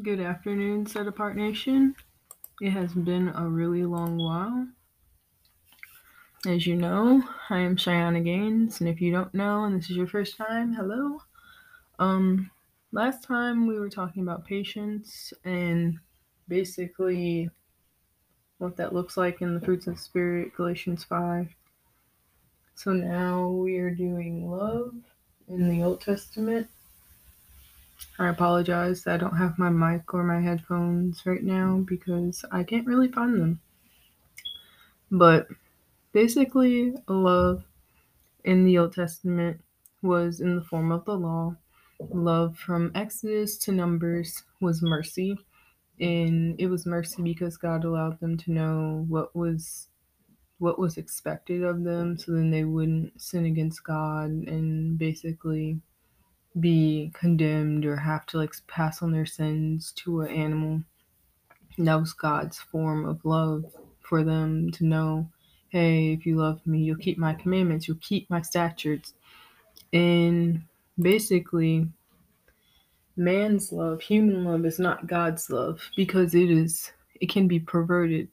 Good afternoon, Set Apart Nation. It has been a really long while. As you know, I am Cheyenne Gaines, and if you don't know and this is your first time, hello. Um, last time we were talking about patience and basically what that looks like in the fruits of the spirit, Galatians 5. So now we are doing love in the Old Testament I apologize I don't have my mic or my headphones right now because I can't really find them. But basically, love in the Old Testament was in the form of the law. Love from Exodus to Numbers was mercy. And it was mercy because God allowed them to know what was what was expected of them so then they wouldn't sin against God and basically be condemned or have to like pass on their sins to an animal. That was God's form of love for them to know, hey, if you love me, you'll keep my commandments, you'll keep my statutes. And basically, man's love, human love, is not God's love because it is it can be perverted.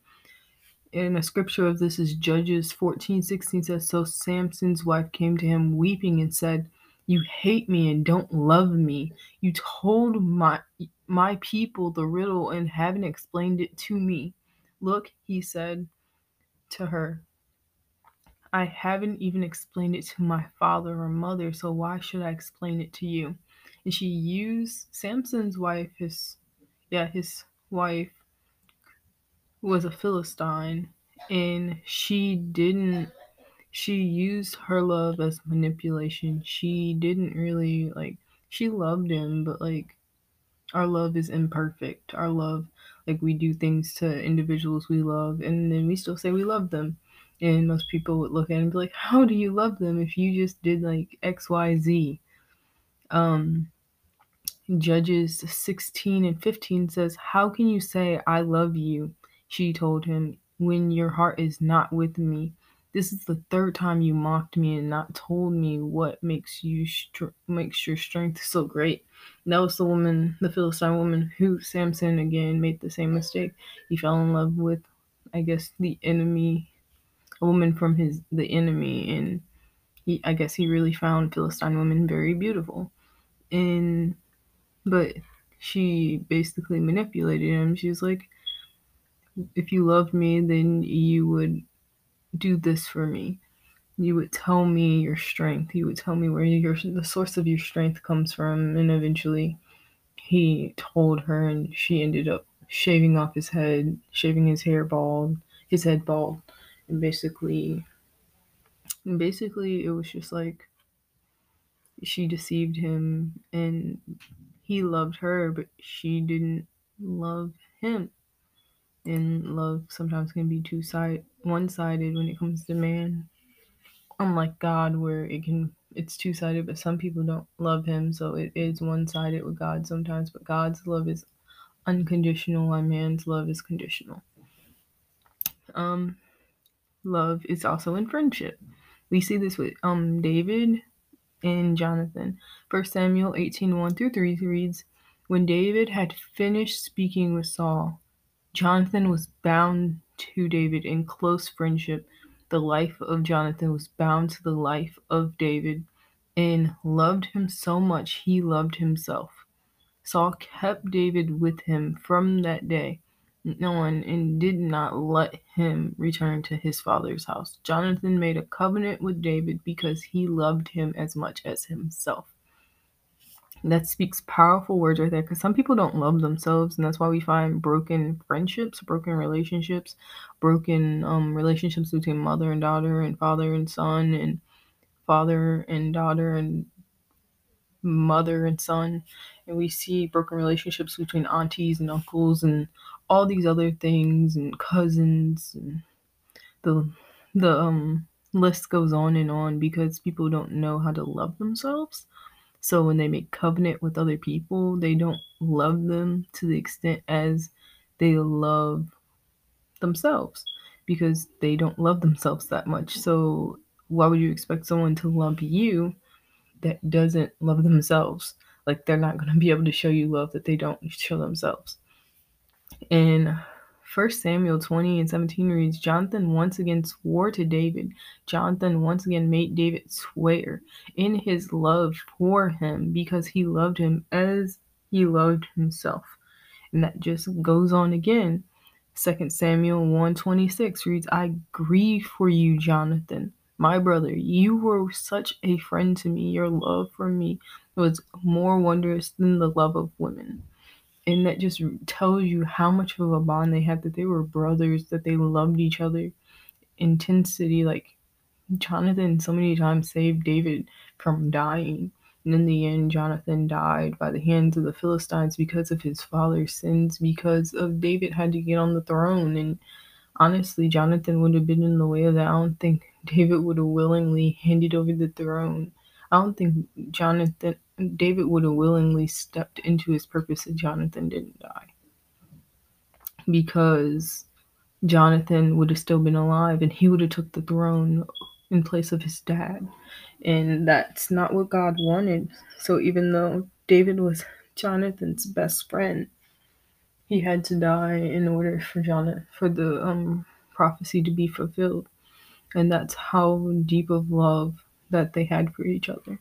And a scripture of this is Judges 14, 16 says, So Samson's wife came to him weeping and said, you hate me and don't love me. You told my my people the riddle and haven't explained it to me. Look, he said to her, I haven't even explained it to my father or mother, so why should I explain it to you? And she used Samson's wife, his yeah, his wife was a Philistine, and she didn't she used her love as manipulation. She didn't really like she loved him, but like our love is imperfect. Our love like we do things to individuals we love and then we still say we love them. And most people would look at it and be like, How do you love them if you just did like XYZ? Um Judges 16 and 15 says, How can you say I love you? She told him, when your heart is not with me. This is the third time you mocked me and not told me what makes you str- makes your strength so great. And that was the woman, the Philistine woman, who Samson again made the same mistake. He fell in love with, I guess, the enemy, a woman from his the enemy, and he, I guess, he really found Philistine women very beautiful. And but she basically manipulated him. She was like, if you loved me, then you would do this for me. You would tell me your strength. You would tell me where your the source of your strength comes from. And eventually, he told her, and she ended up shaving off his head, shaving his hair bald, his head bald, and basically, basically, it was just like she deceived him, and he loved her, but she didn't love him. And love sometimes can be two side one sided when it comes to man. Unlike God where it can it's two sided, but some people don't love him, so it is one sided with God sometimes, but God's love is unconditional and man's love is conditional. Um love is also in friendship. We see this with um David and Jonathan. First Samuel 18 1 through 3 reads, When David had finished speaking with Saul, Jonathan was bound to David in close friendship. The life of Jonathan was bound to the life of David and loved him so much he loved himself. Saul kept David with him from that day on and did not let him return to his father's house. Jonathan made a covenant with David because he loved him as much as himself that speaks powerful words right there because some people don't love themselves and that's why we find broken friendships broken relationships broken um, relationships between mother and daughter and father and son and father and daughter and mother and son. And we see broken relationships between aunties and uncles and all these other things and cousins and the the um list goes on and on because people don't know how to love themselves so when they make covenant with other people, they don't love them to the extent as they love themselves because they don't love themselves that much. So why would you expect someone to love you that doesn't love themselves? Like they're not going to be able to show you love that they don't show themselves. In 1 Samuel 20 and 17 reads Jonathan once again swore to David. Jonathan once again made David swear in his love for him because he loved him as he loved himself. And that just goes on again. 2 Samuel 126 reads, I grieve for you, Jonathan, my brother. You were such a friend to me. Your love for me was more wondrous than the love of women and that just tells you how much of a bond they had that they were brothers that they loved each other. Intensity like jonathan so many times saved david from dying and in the end jonathan died by the hands of the philistines because of his father's sins because of david had to get on the throne. And honestly jonathan would have been in the way of that. I don't think david would have willingly handed over the throne. I don't think jonathan David would have willingly stepped into his purpose if Jonathan didn't die. Because Jonathan would have still been alive and he would have took the throne in place of his dad. And that's not what God wanted. So even though David was Jonathan's best friend, he had to die in order for Jonathan for the um, prophecy to be fulfilled. And that's how deep of love that they had for each other.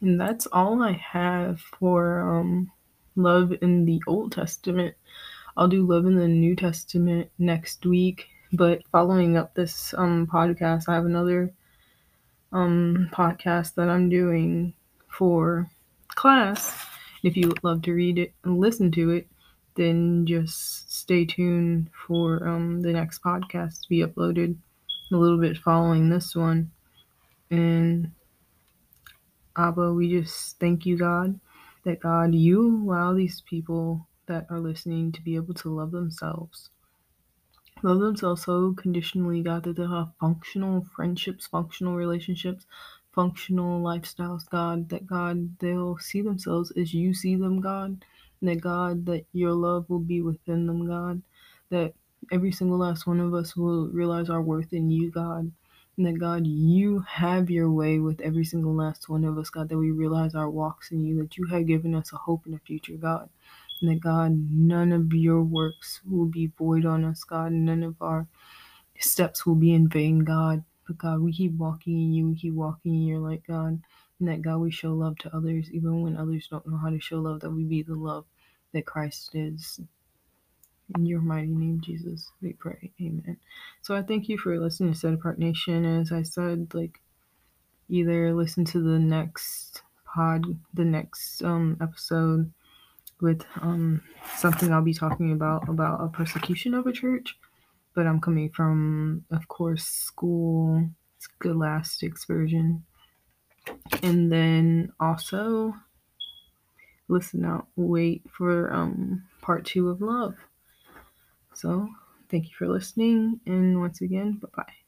And that's all I have for um, love in the Old Testament. I'll do love in the New Testament next week. But following up this um, podcast, I have another um, podcast that I'm doing for class. If you would love to read it and listen to it, then just stay tuned for um, the next podcast to be uploaded a little bit following this one. And Abba, we just thank you, God, that God, you allow these people that are listening to be able to love themselves. Love themselves so conditionally, God, that they'll have functional friendships, functional relationships, functional lifestyles, God, that God, they'll see themselves as you see them, God, and that God, that your love will be within them, God, that every single last one of us will realize our worth in you, God, and that God, you have your way with every single last one of us, God, that we realize our walks in you, that you have given us a hope and a future, God. And that God, none of your works will be void on us, God. None of our steps will be in vain, God. But God, we keep walking in you, we keep walking in your light, God. And that God, we show love to others, even when others don't know how to show love, that we be the love that Christ is. In your mighty name, Jesus, we pray. Amen. So I thank you for listening to Set Apart Nation. As I said, like either listen to the next pod, the next um episode with um something I'll be talking about about a persecution of a church. But I'm coming from, of course, school scholastics version. And then also listen out, wait for um part two of love. So, thank you for listening, and once again, bye bye.